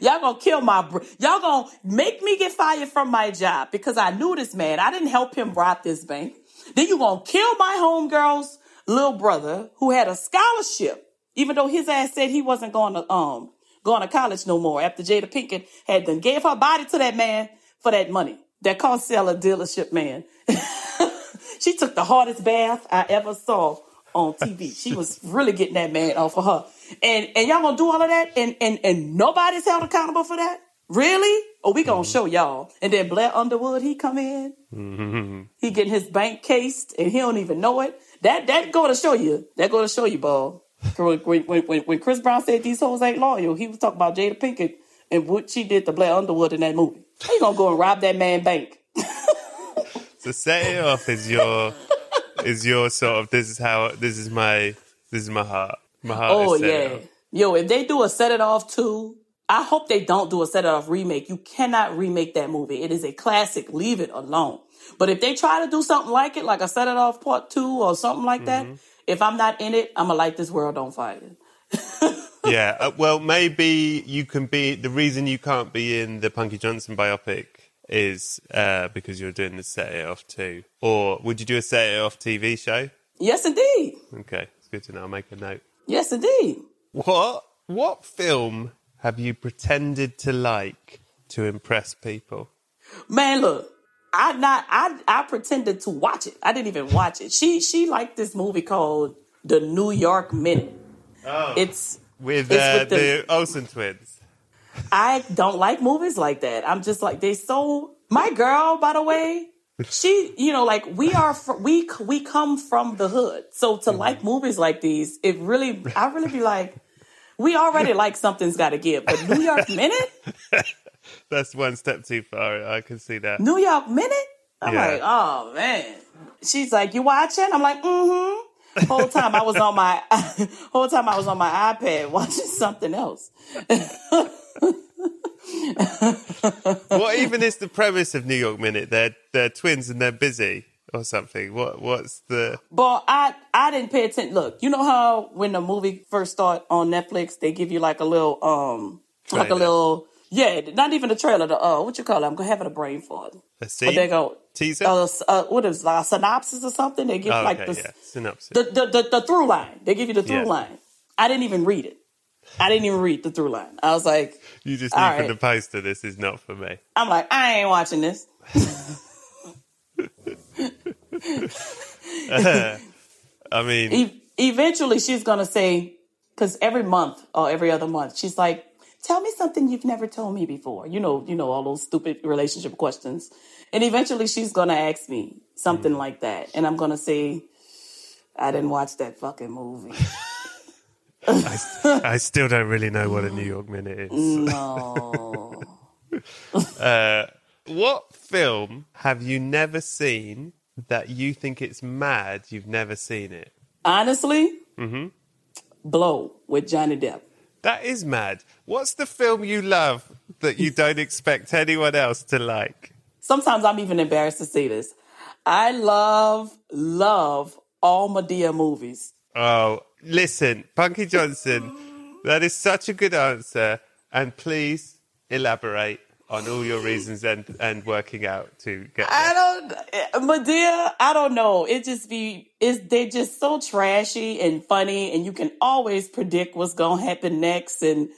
Y'all gonna kill my br- y'all gonna make me get fired from my job because I knew this man. I didn't help him rob this bank. Then you gonna kill my homegirl's little brother who had a scholarship, even though his ass said he wasn't going to um going to college no more after Jada Pinkett had done gave her body to that man for that money. That car seller dealership man. she took the hardest bath I ever saw on TV. She was really getting that man off of her. And and y'all gonna do all of that and and and nobody's held accountable for that? Really? Or we gonna show y'all. And then Blair Underwood, he come in. Mm-hmm. He getting his bank cased and he don't even know it. That that go to show you. That go to show you, Bob. When, when, when, when Chris Brown said these hoes ain't loyal, he was talking about Jada Pinkett and what she did to Blair Underwood in that movie. How you gonna go and rob that man bank? So set it off is your is your sort of this is how this is my this is my heart. My heart Oh is set yeah. Yo, if they do a set it off too, I hope they don't do a set it off remake. You cannot remake that movie. It is a classic. Leave it alone. But if they try to do something like it, like a set it off part two or something like Mm-hmm. that, if I'm not in it, I'm gonna light this world on fire. Yeah, uh, well, maybe you can be. The reason you can't be in the Punkie Johnson biopic is uh, because you're doing the Set It Off too. Or would you do a Set It Off TV show? Yes, indeed. Okay, it's good to know. I'll make a note. Yes, indeed. What what film have you pretended to like to impress people? Man, look, I not I I pretended to watch it. I didn't even watch it. She she liked this movie called The New York Minute. Oh, It's with, uh, with the... the- Olsen twins. I don't like movies like that. I'm just like they so. My girl, by the way, she, you know, like we are, fr- we we come from the hood, so to like movies like these, it really, I really be like, we already like something's got to give. But New York Minute, That's one step too far. I can see that. New York Minute. I'm Yeah. like, oh man. She's like, you watching? I'm like, mm-hmm. Whole time I was on my whole time I was on my iPad watching something else. what even is the premise of New York Minute? They're they're twins and they're busy or something. What what's the But I I didn't pay attention. Look, you know how when the movie first start on Netflix, they give you like a little um like a little yeah, not even the trailer. The uh, what you call it? I'm gonna have a brain fart. a But scene? they go Teaser? Uh, uh, what is like a synopsis or something? They give Oh, like okay, the, yeah. Synopsis. the, the the the through line. They give you the through Yeah. line. I didn't even read it. I didn't even read the through line. I was like, you just knew all from the poster this is not for me. I'm like, I ain't watching this. I mean, E- eventually she's gonna say because every month or every other month she's like tell me something you've never told me before you know you know all those stupid relationship questions and eventually she's gonna ask me something Mm. like that and i'm gonna say i didn't watch that fucking movie I still don't really know what a New York Minute is. no What film have you never seen that you think it's mad you've never seen it? honestly Mm-hmm. blow with johnny depp That is mad. What's the film you love that you don't expect anyone else to like? sometimes i'm even embarrassed to say this i love love all Madea movies Oh, listen, Punkie Johnson, that is such a good answer. And please elaborate on all your reasons and, and working out to get There. I don't, Madea. I don't know. It just be is they're just so trashy and funny, and you can always predict what's gonna happen next. And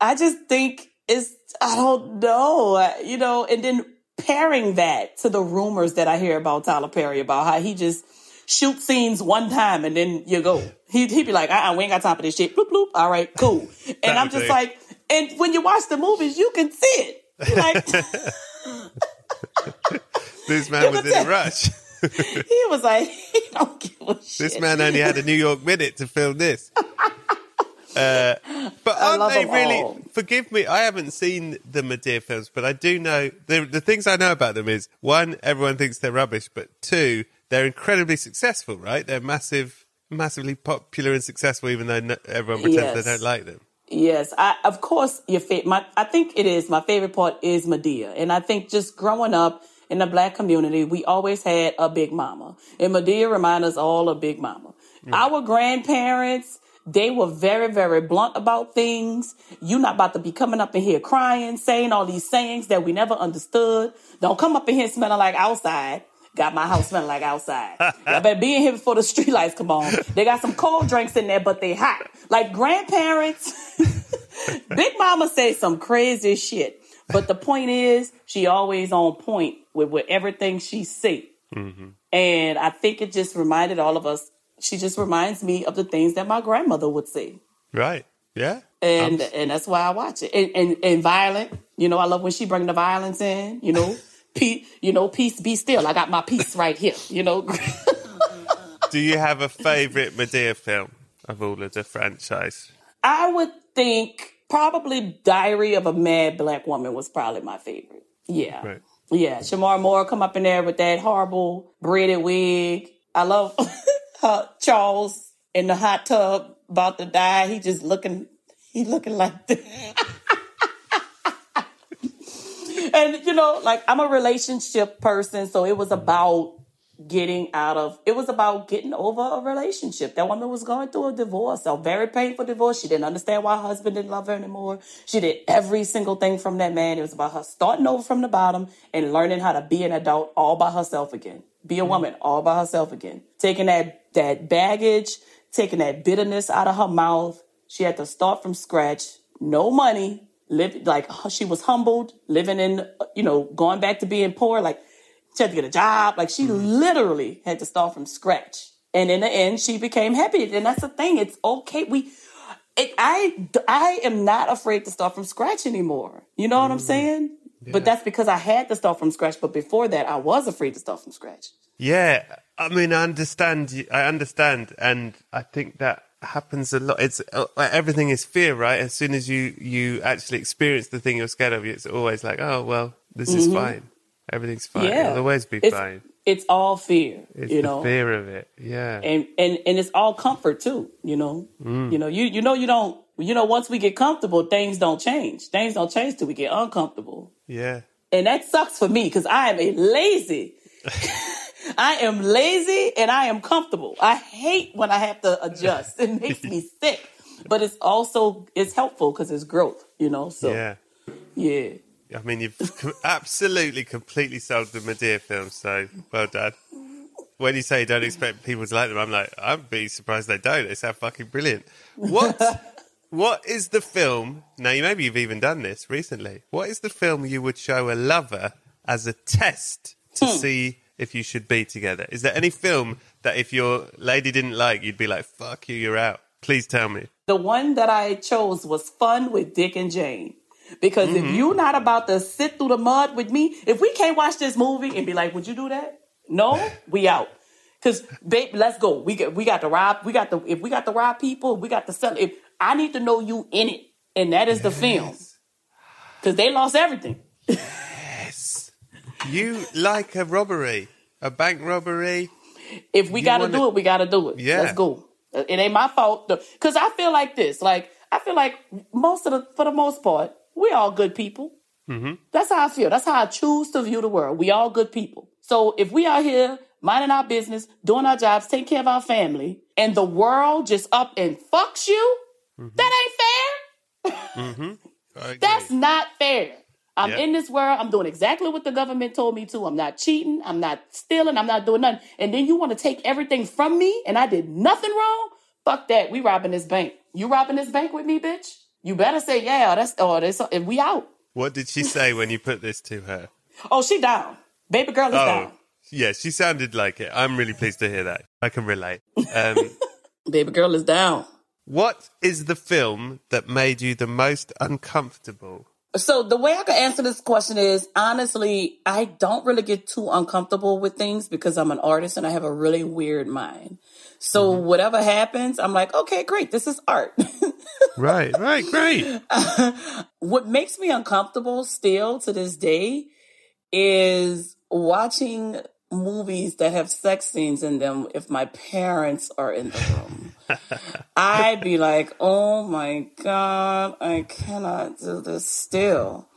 I just think it's I don't know, you know. And then pairing that to the rumors that I hear about Tyler Perry about how he just shoot scenes one time and then you go. He'd, he'd be like, uh, uh we ain't got time for this shit. Bloop bloop. All right, cool. And I'm just too. like, and when you watch the movies, you can see it. You're like. This man was in a rush. he was like, he don't give a shit. This man only had a New York minute to film this. Uh, but aren't they really? all. Forgive me, I haven't seen the Madea films, but I do know the the things I know about them is one, everyone thinks they're rubbish, but two, they're incredibly successful. Right? They're massive, massively popular and successful, even though no, everyone pretends Yes. they don't like them. Yes, I of course your fa- my I think it is my favorite part is Madea, and I think just growing up in the black community, we always had a big mama, and Madea reminds us all of Big Mama. Our grandparents, they were very very blunt about things. You're not about to be coming up in here crying, saying all these sayings that we never understood. Don't come up in here smelling like outside. Got my house smelling like outside. I better be in here before the streetlights come on. They got some cold drinks in there, but they hot. Like grandparents, Big Mama say some crazy shit. But the point is, she always on point with, with everything she say. Mm-hmm. And I think it just reminded all of us, she just reminds me of the things that my grandmother would say. Right? Yeah. And and that's why I watch it. And, and and violent, you know, I love when she bring the violence in, you know. Peace, you know, peace be still. I got my peace right here, you know. Do you have a favorite Madea film of all of the franchise? I would think probably Diary of a Mad Black Woman was probably my favorite. Yeah. Right. Yeah. Shemar Moore come up in there with that horrible braided wig. I love her, Charles in the hot tub about to die. He just looking, he looking like that. and you know, like I'm a relationship person, so it was mm-hmm. about getting out of it was about getting over a relationship. That woman was going through a divorce, a very painful divorce. She didn't understand why her husband didn't love her anymore. She did every single thing from that man. It was about her starting over from the bottom and learning how to be an adult all by herself again. Be a mm-hmm. woman all by herself again. Taking that that baggage, taking that bitterness out of her mouth. She had to start from scratch. No money, live like she was humbled, living in you know, going back to being poor like she had to get a job. Like she mm-hmm. literally had to start from scratch. And in the end, she became happy. And that's the thing. It's okay. We, it, I, I am not afraid to start from scratch anymore. You know what I'm mm-hmm. saying? But that's because I had to start from scratch. But before that, I was afraid to start from scratch. Yeah, I mean, I understand. I understand, and I think that happens a lot. It's uh, everything is fear, right? As soon as you you actually experience the thing you're scared of, it's always like, oh well, this is fine. Everything's fine. Mm-hmm. Yeah. It'll always be it's, fine. It's all fear, It's you the know. fear of it. Yeah. and and and it's all comfort too you know Mm. you know you you know you don't you know, once we get comfortable, things don't change. Things don't change till we get uncomfortable. Yeah. And that sucks for me because I am a lazy. I am lazy and I am comfortable. I hate when I have to adjust. It makes me sick. But it's also it's helpful because it's growth, you know. So Yeah. yeah. I mean, you've absolutely, completely sold the Madea film, so well done. When you say you don't expect people to like them, I'm like, I'd be surprised they don't. They sound fucking brilliant. What? what is the film? Now, you maybe you've even done this recently. What is the film you would show a lover as a test to hmm. see if you should be together? Is there any film that if your lady didn't like, you'd be like, "Fuck you, you're out"? Please tell me. The one that I chose was Fun with Dick and Jane. Because if mm-hmm. you're not about to sit through the mud with me, if we can't watch this movie and be like, "Would you do that?" No, we out. Cause babe, let's go. We got we got to rob. We got the if we got to rob people, we got to sell. If I need to know you in it, and that is the film. Cause they lost everything. You like a robbery, a bank robbery? If we got to wanna- do it, we got to do it. Yeah. Let's go. It ain't my fault. Because I feel like this. Like, I feel like most of the, for the most part, we all good people. Mm-hmm. That's how I feel. That's how I choose to view the world. We all good people. So if we are here minding our business, doing our jobs, taking care of our family, and the world just up and fucks you, Mm-hmm. that ain't fair. Agree. That's not fair. I'm Yeah. in this world. I'm doing exactly what the government told me to. I'm not cheating. I'm not stealing. I'm not doing nothing. And then you want to take everything from me and I did nothing wrong? Fuck that. We robbing this bank. You robbing this bank with me, bitch? You better say yeah. That's or this. And we out. What did she say when you put this to her? Oh, she down. Baby girl is Oh, down. yeah, she sounded like it. I'm really pleased to hear that. I can relate. Um, Baby girl is down. what is the film that made you the most uncomfortable? So the way I can answer this question is honestly, I don't really get too uncomfortable with things because I'm an artist and I have a really weird mind. So mm-hmm. whatever happens, I'm like, okay, great, this is art. Right, right, great. what makes me uncomfortable still to this day is watching movies that have sex scenes in them if my parents are in the room. I'd be like, oh my God, I cannot do this still.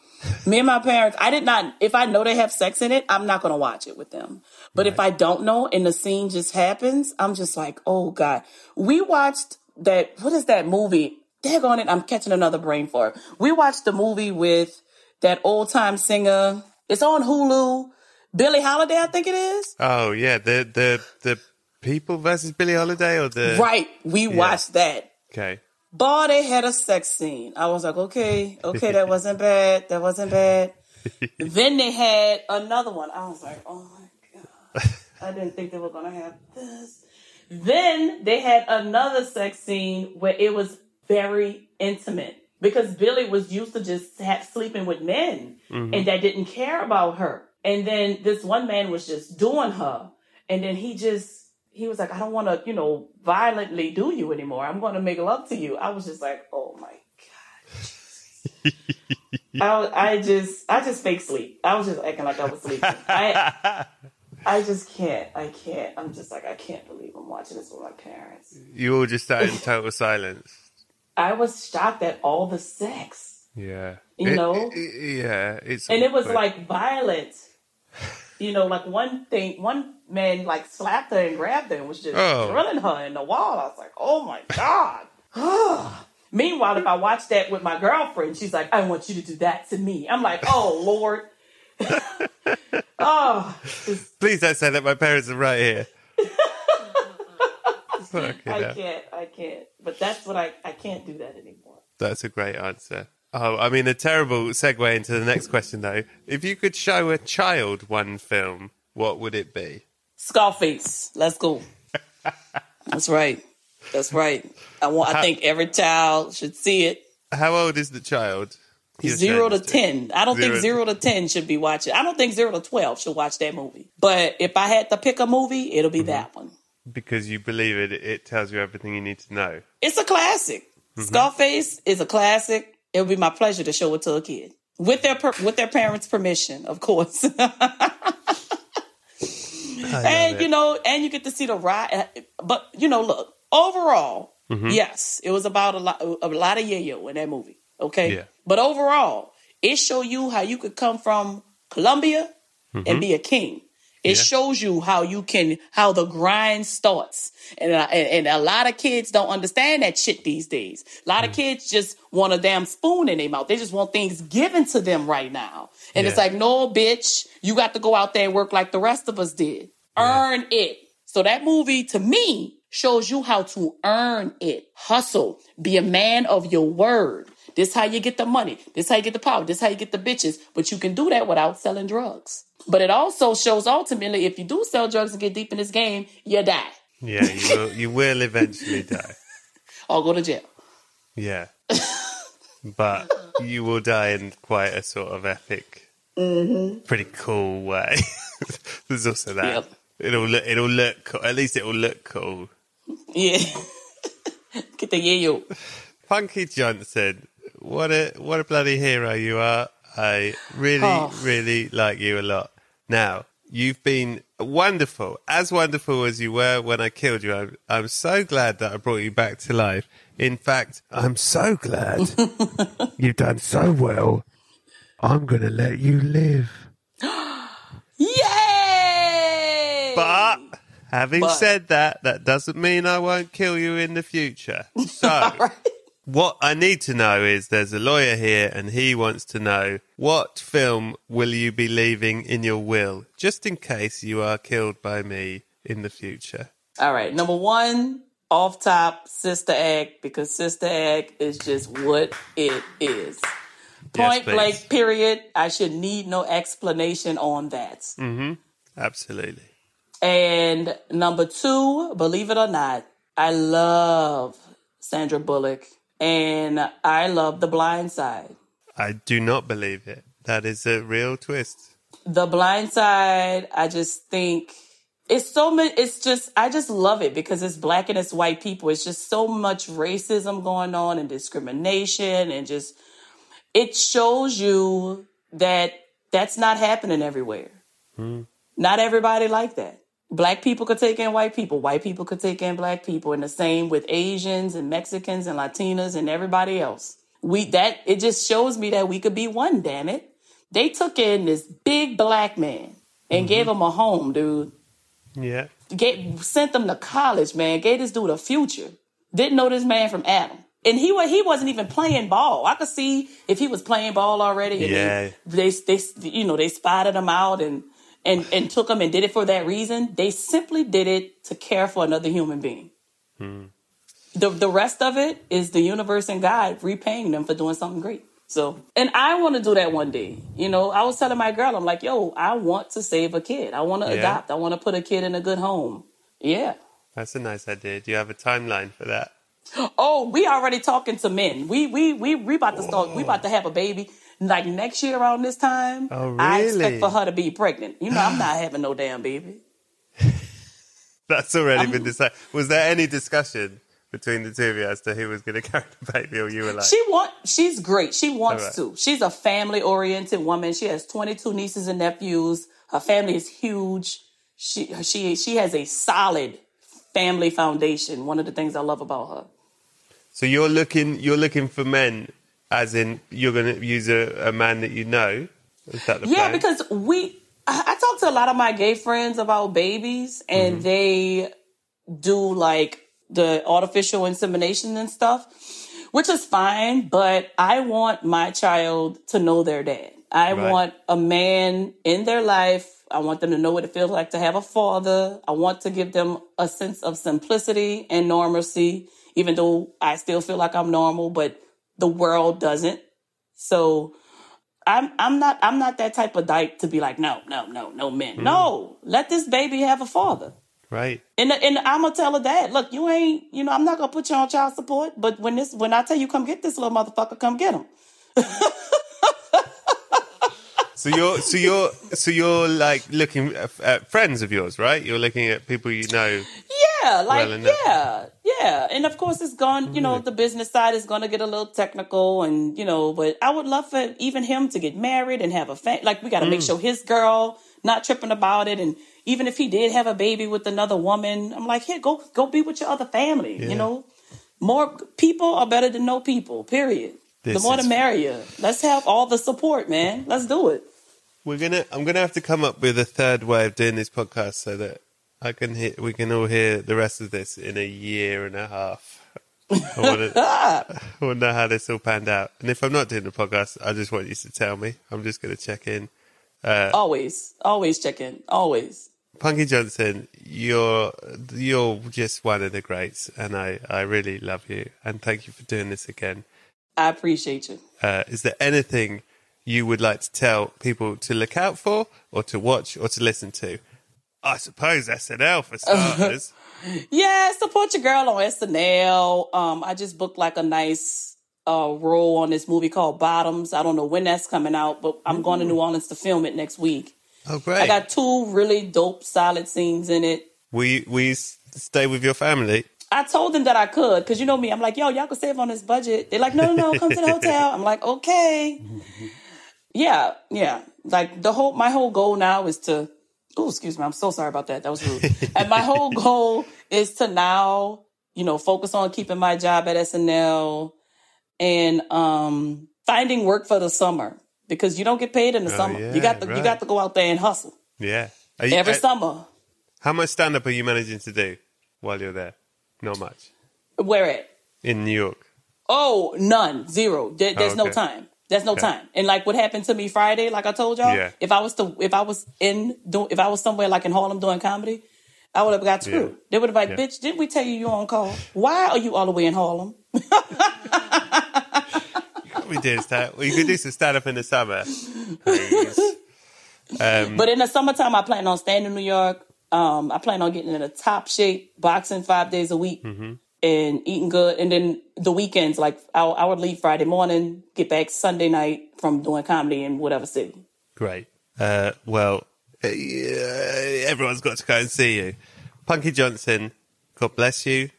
Me and my parents, I did not, if I know they have sex in it, I'm not going to watch it with them. But if I don't know and the scene just happens, I'm just like, oh God. We watched that, what is that movie? Daggone it, I'm catching another brain fart. We watched the movie with that old time singer. It's on Hulu. Billie Holiday, I think it is. Oh yeah, the the the people versus Billie Holiday or the Right. We watched that. Okay. Boy, they had a sex scene. I was like, okay, okay, that wasn't bad. That wasn't bad. then they had another one. I was like, oh my God. I didn't think they were going to have this. Then they had another sex scene where it was very intimate because Billie was used to just have, sleeping with men mm-hmm. and that didn't care about her. And then this one man was just doing her. And then he just, he was like, I don't want to, you know, violently do you anymore. I'm going to make love to you. I was just like, oh my God. I, I just, I just fake sleep. I was just acting like I was sleeping. I, I just can't. I can't. I'm just like, I can't believe I'm watching this with my parents. You all just sat in total silence. I was shocked at all the sex. Yeah. You It- know? it- yeah, it's And it was like violent. You know, like one thing, one man like slapped her and grabbed her and was just Oh. drilling her in the wall. I was like, oh my God. Meanwhile, if I watch that with my girlfriend, she's like, I want you to do that to me. I'm like, oh Lord. oh, it's- Please don't say that my parents are right here. I can't, I can't. But that's what I, I can't do that anymore. That's a great answer. Oh, I mean, a terrible segue into the next question, though. If you could show a child one film, what would it be? Scarface. Let's go. That's right. That's right. I want. I think every child should see it. How old is the child? You're zero to saying- ten. I don't Zero think zero to ten should be watching. I don't think zero to twelve should watch that movie. But if I had to pick a movie, it'll Mm-hmm. be that one. Because you believe it, it tells you everything you need to know. It's a classic. Mm-hmm. Scarface is a classic. It would be my pleasure to show it to a kid with their per- with their parents' permission, of course. and it. you know, and you get to see the ride. But you know, look overall, mm-hmm. Yes, it was about a lot, a lot of yayo in that movie. Okay, Yeah. but overall, it show you how you could come from Colombia and mm-hmm. be a king. It Yeah. shows you how you can how the grind starts, and, uh, and and a lot of kids don't understand that shit these days. A lot of kids just want a damn spoon in their mouth. They just want things given to them right now, and it's like, no, bitch, you got to go out there and work like the rest of us did. Earn it. So that movie to me shows you how to earn it. Hustle. Be a man of your word. This how you get the money. This how you get the power. This how you get the bitches. But you can do that without selling drugs. But it also shows ultimately if you do sell drugs and get deep in this game, you die Yeah, you will, you will eventually die. or go to jail. Yeah. but you will die in quite a sort of epic, mm-hmm. pretty cool way. There's also that. Yep. It'll look, it'll look cool. At least it'll look cool. Yeah. get the yayo. Punkie Johnson, what a what a bloody hero you are. I really, Oh. really like you a lot. Now, you've been wonderful, as wonderful as you were when I killed you. I'm, I'm so glad that I brought you back to life. In fact, I'm so glad you've done so well. I'm going to let you live. Yay! But having But- said that, that doesn't mean I won't kill you in the future. So, what I need to know is there's a lawyer here and he wants to know what film will you be leaving in your will, just in case you are killed by me in the future. All right. Number one, off top, Sister Act, because Sister Act is just what it is. Point please. blank, period. I should need no explanation on that. Mm-hmm. Absolutely. And number two, believe it or not, I love Sandra Bullock and I love The Blind Side. I do not believe it. That is a real twist. The Blind Side, I just think it's so much. It's just I just love it because it's black and it's white people. It's just so much racism going on and discrimination and just it shows you that that's not happening everywhere. Hmm. Not everybody like that. Black people could take in white people. White people could take in black people, and the same with Asians and Mexicans and Latinas and everybody else. We that it just shows me that we could be one. Damn it! They took in this big black man and mm-hmm. gave him a home, dude. Yeah. Get, sent them to college, man. Gave this dude a future. Didn't know this man from Adam. And he wa- he wasn't even playing ball. I could see if he was playing ball already. Yeah. They, they, they, you know, they spotted him out and, and, and took them and did it for that reason. They simply did it to care for another human being. Hmm. The, the rest of it is the universe and God repaying them for doing something great. So, and I want to do that one day. You know, I was telling my girl, I'm like, yo, I want to save a kid. I want to Yeah. adopt. I want to put a kid in a good home. Yeah. That's a nice idea. Do you have a timeline for that? Oh, we already talking to men. We we we we about to start. We about to have a baby like next year around this time. Oh, I expect for her to be pregnant. You know, I'm not having no damn baby. That's already been decided. Was there any discussion between the two of you as to who was going to carry the baby, or you were like, She want. She's great. She wants right. to. She's a family oriented woman. She has 22 nieces and nephews. Her family is huge. She she she has a solid family foundation. One of the things I love about her. So you're looking, you're looking for men, as in you're going to use a, a man that you know. Is that the Yeah, plan? because we, I, talk to a lot of my gay friends about babies, and mm-hmm. they do like the artificial insemination and stuff, which is fine. But I want my child to know their dad. I Right. want a man in their life. I want them to know what it feels like to have a father. I want to give them a sense of simplicity and normalcy, even though I still feel like I'm normal, but the world doesn't. So I'm I'm not I'm not that type of dyke to be like no no no no men mm-hmm. no let this baby have a father right? and and I'm gonna tell her dad look you ain't you know I'm not gonna put you on child support but when this when I tell you come get this little motherfucker come get him So you're, so you're, so you're like looking at, at friends of yours, right? You're looking at people you know. yeah like Well yeah yeah and of course it's gone you know the business side is gonna get a little technical and you know but I would love for even him to get married and have a fa- like we got to make Mm. sure his girl not tripping about it and even if he did have a baby with another woman I'm like here go go be with your other family Yeah. you know More people are better than no people. Period. This the more the merrier. Let's have all the support, man. Let's do it. We're gonna. I'm gonna have to come up with a third way of doing this podcast so that I can hear. We can all hear the rest of this in a year and a half. I want to. Know how this all panned out. And if I'm not doing the podcast, I just want you to tell me. I'm just gonna check in. Uh, always, always check in. Always. Punkie Johnson, you're you're just one of the greats, and I I really love you. And thank you for doing this again. I appreciate you. Uh, is there anything you would like to tell people to look out for, or to watch, or to listen to? I suppose SNL for starters. Yeah, support your girl on SNL. Um, I just booked like a nice uh role on this movie called Bottoms. I don't know when that's coming out, but I'm going to New Orleans to film it next week. oh, great! I got two really dope, solid scenes in it. we we stay with your family. I told them that I could because you know me. I'm like, yo, y'all can save on this budget. They're like, no, no, no, come to the hotel. I'm like, okay. Yeah, yeah. Like the whole, my whole goal now is to. Oh, excuse me. I'm so sorry about that. That was rude. and my whole goal is to now, you know, focus on keeping my job at SNL and um finding work for the summer because you don't get paid in the Oh, summer. yeah, you got to right. you got to go out there and hustle Yeah. You- every uh, summer. How much stand up are you managing to do while you're there? Not much Where at? in New York. Oh, none, zero. There, there's no okay. time. There's no Okay. time. And like what happened to me Friday, like I told y'all, Yeah. if I was to, if I was in, do, if I was somewhere like in Harlem doing comedy, I would have got screwed. Yeah. They would have like, Yeah. bitch, didn't we tell you you on call? Why are you all the way in Harlem? We did start, that we could do some stand up in the summer. Um, But in the summertime, I plan on staying in New York. Um, I plan on getting in a top shape, boxing five days a week, Mm-hmm. and eating good. And then the weekends, like I, I would leave Friday morning, get back Sunday night from doing comedy in whatever city. Great. Uh, well, uh, everyone's got to go and see you. Punkie Johnson, God bless you.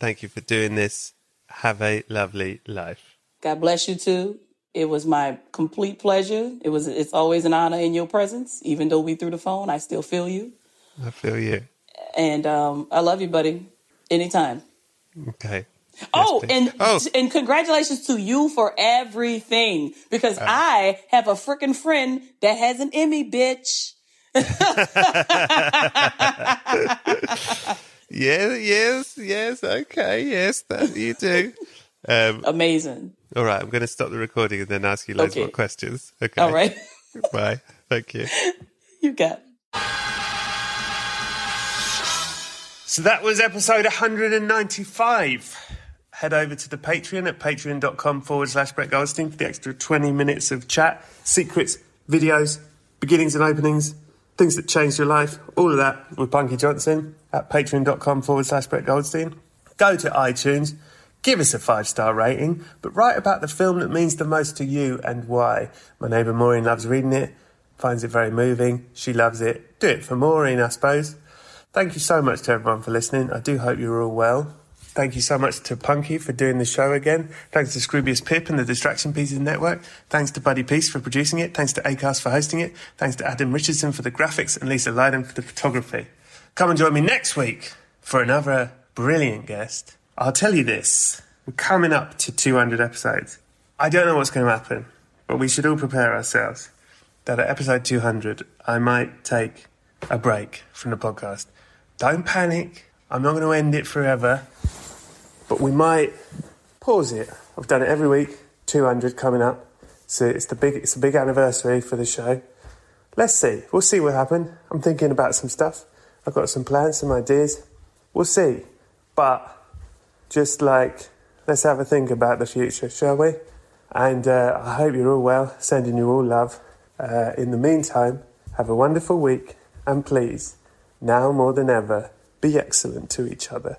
Thank you for doing this. Have a lovely life. God bless you too. It was my complete pleasure. It was. It's always an honor in your presence, even though we through the phone. I still feel you, I feel you. and um, I love you, buddy. Anytime. Okay. oh, please. and Oh. and congratulations to you for everything because I have a freaking friend that has an Emmy, bitch. yes, yes, yes, okay, yes, that you do. Um, Amazing. all right, I'm going to stop the recording and then ask you loads Okay. more questions. Okay. All right, Bye. Thank you. you got. So that was episode 195. Head over to the Patreon at patreon.com forward slash Brett Goldstein for the extra 20 minutes of chat, secrets, videos, beginnings and openings, things that changed your life, all of that with Punkie Johnson at patreon.com forward slash Brett Goldstein. Go to iTunes, give us a five star rating, but write about the film that means the most to you and why. My neighbour Maureen loves reading it, finds it very moving. She loves it. Do it for Maureen, I suppose. Thank you so much to everyone for listening. I do hope you're all well. Thank you so much to Punkie for doing the show again. Thanks to Scroobius Pip and the Distraction Pieces Network. Thanks to Buddy Peace for producing it. Thanks to Acast for hosting it. Thanks to Adam Richardson for the graphics and Lisa Lydon for the photography. Come and join me next week for another brilliant guest. I'll tell you this. We're coming up to 200 episodes. I don't know what's going to happen, but we should all prepare ourselves that at episode 200, I might take a break from the podcast. Don't panic. I'm not going to end it forever, but we might pause it. I've done it every week. 200 coming up, so it's the big it's the big anniversary for the show. Let's see. We'll see what happens. I'm thinking about some stuff. I've got some plans, some ideas. We'll see. But just like let's have a think about the future, shall we? And uh, I hope you're all well. Sending you all love. Uh, in the meantime, have a wonderful week, and please, now more than ever, be excellent to each other.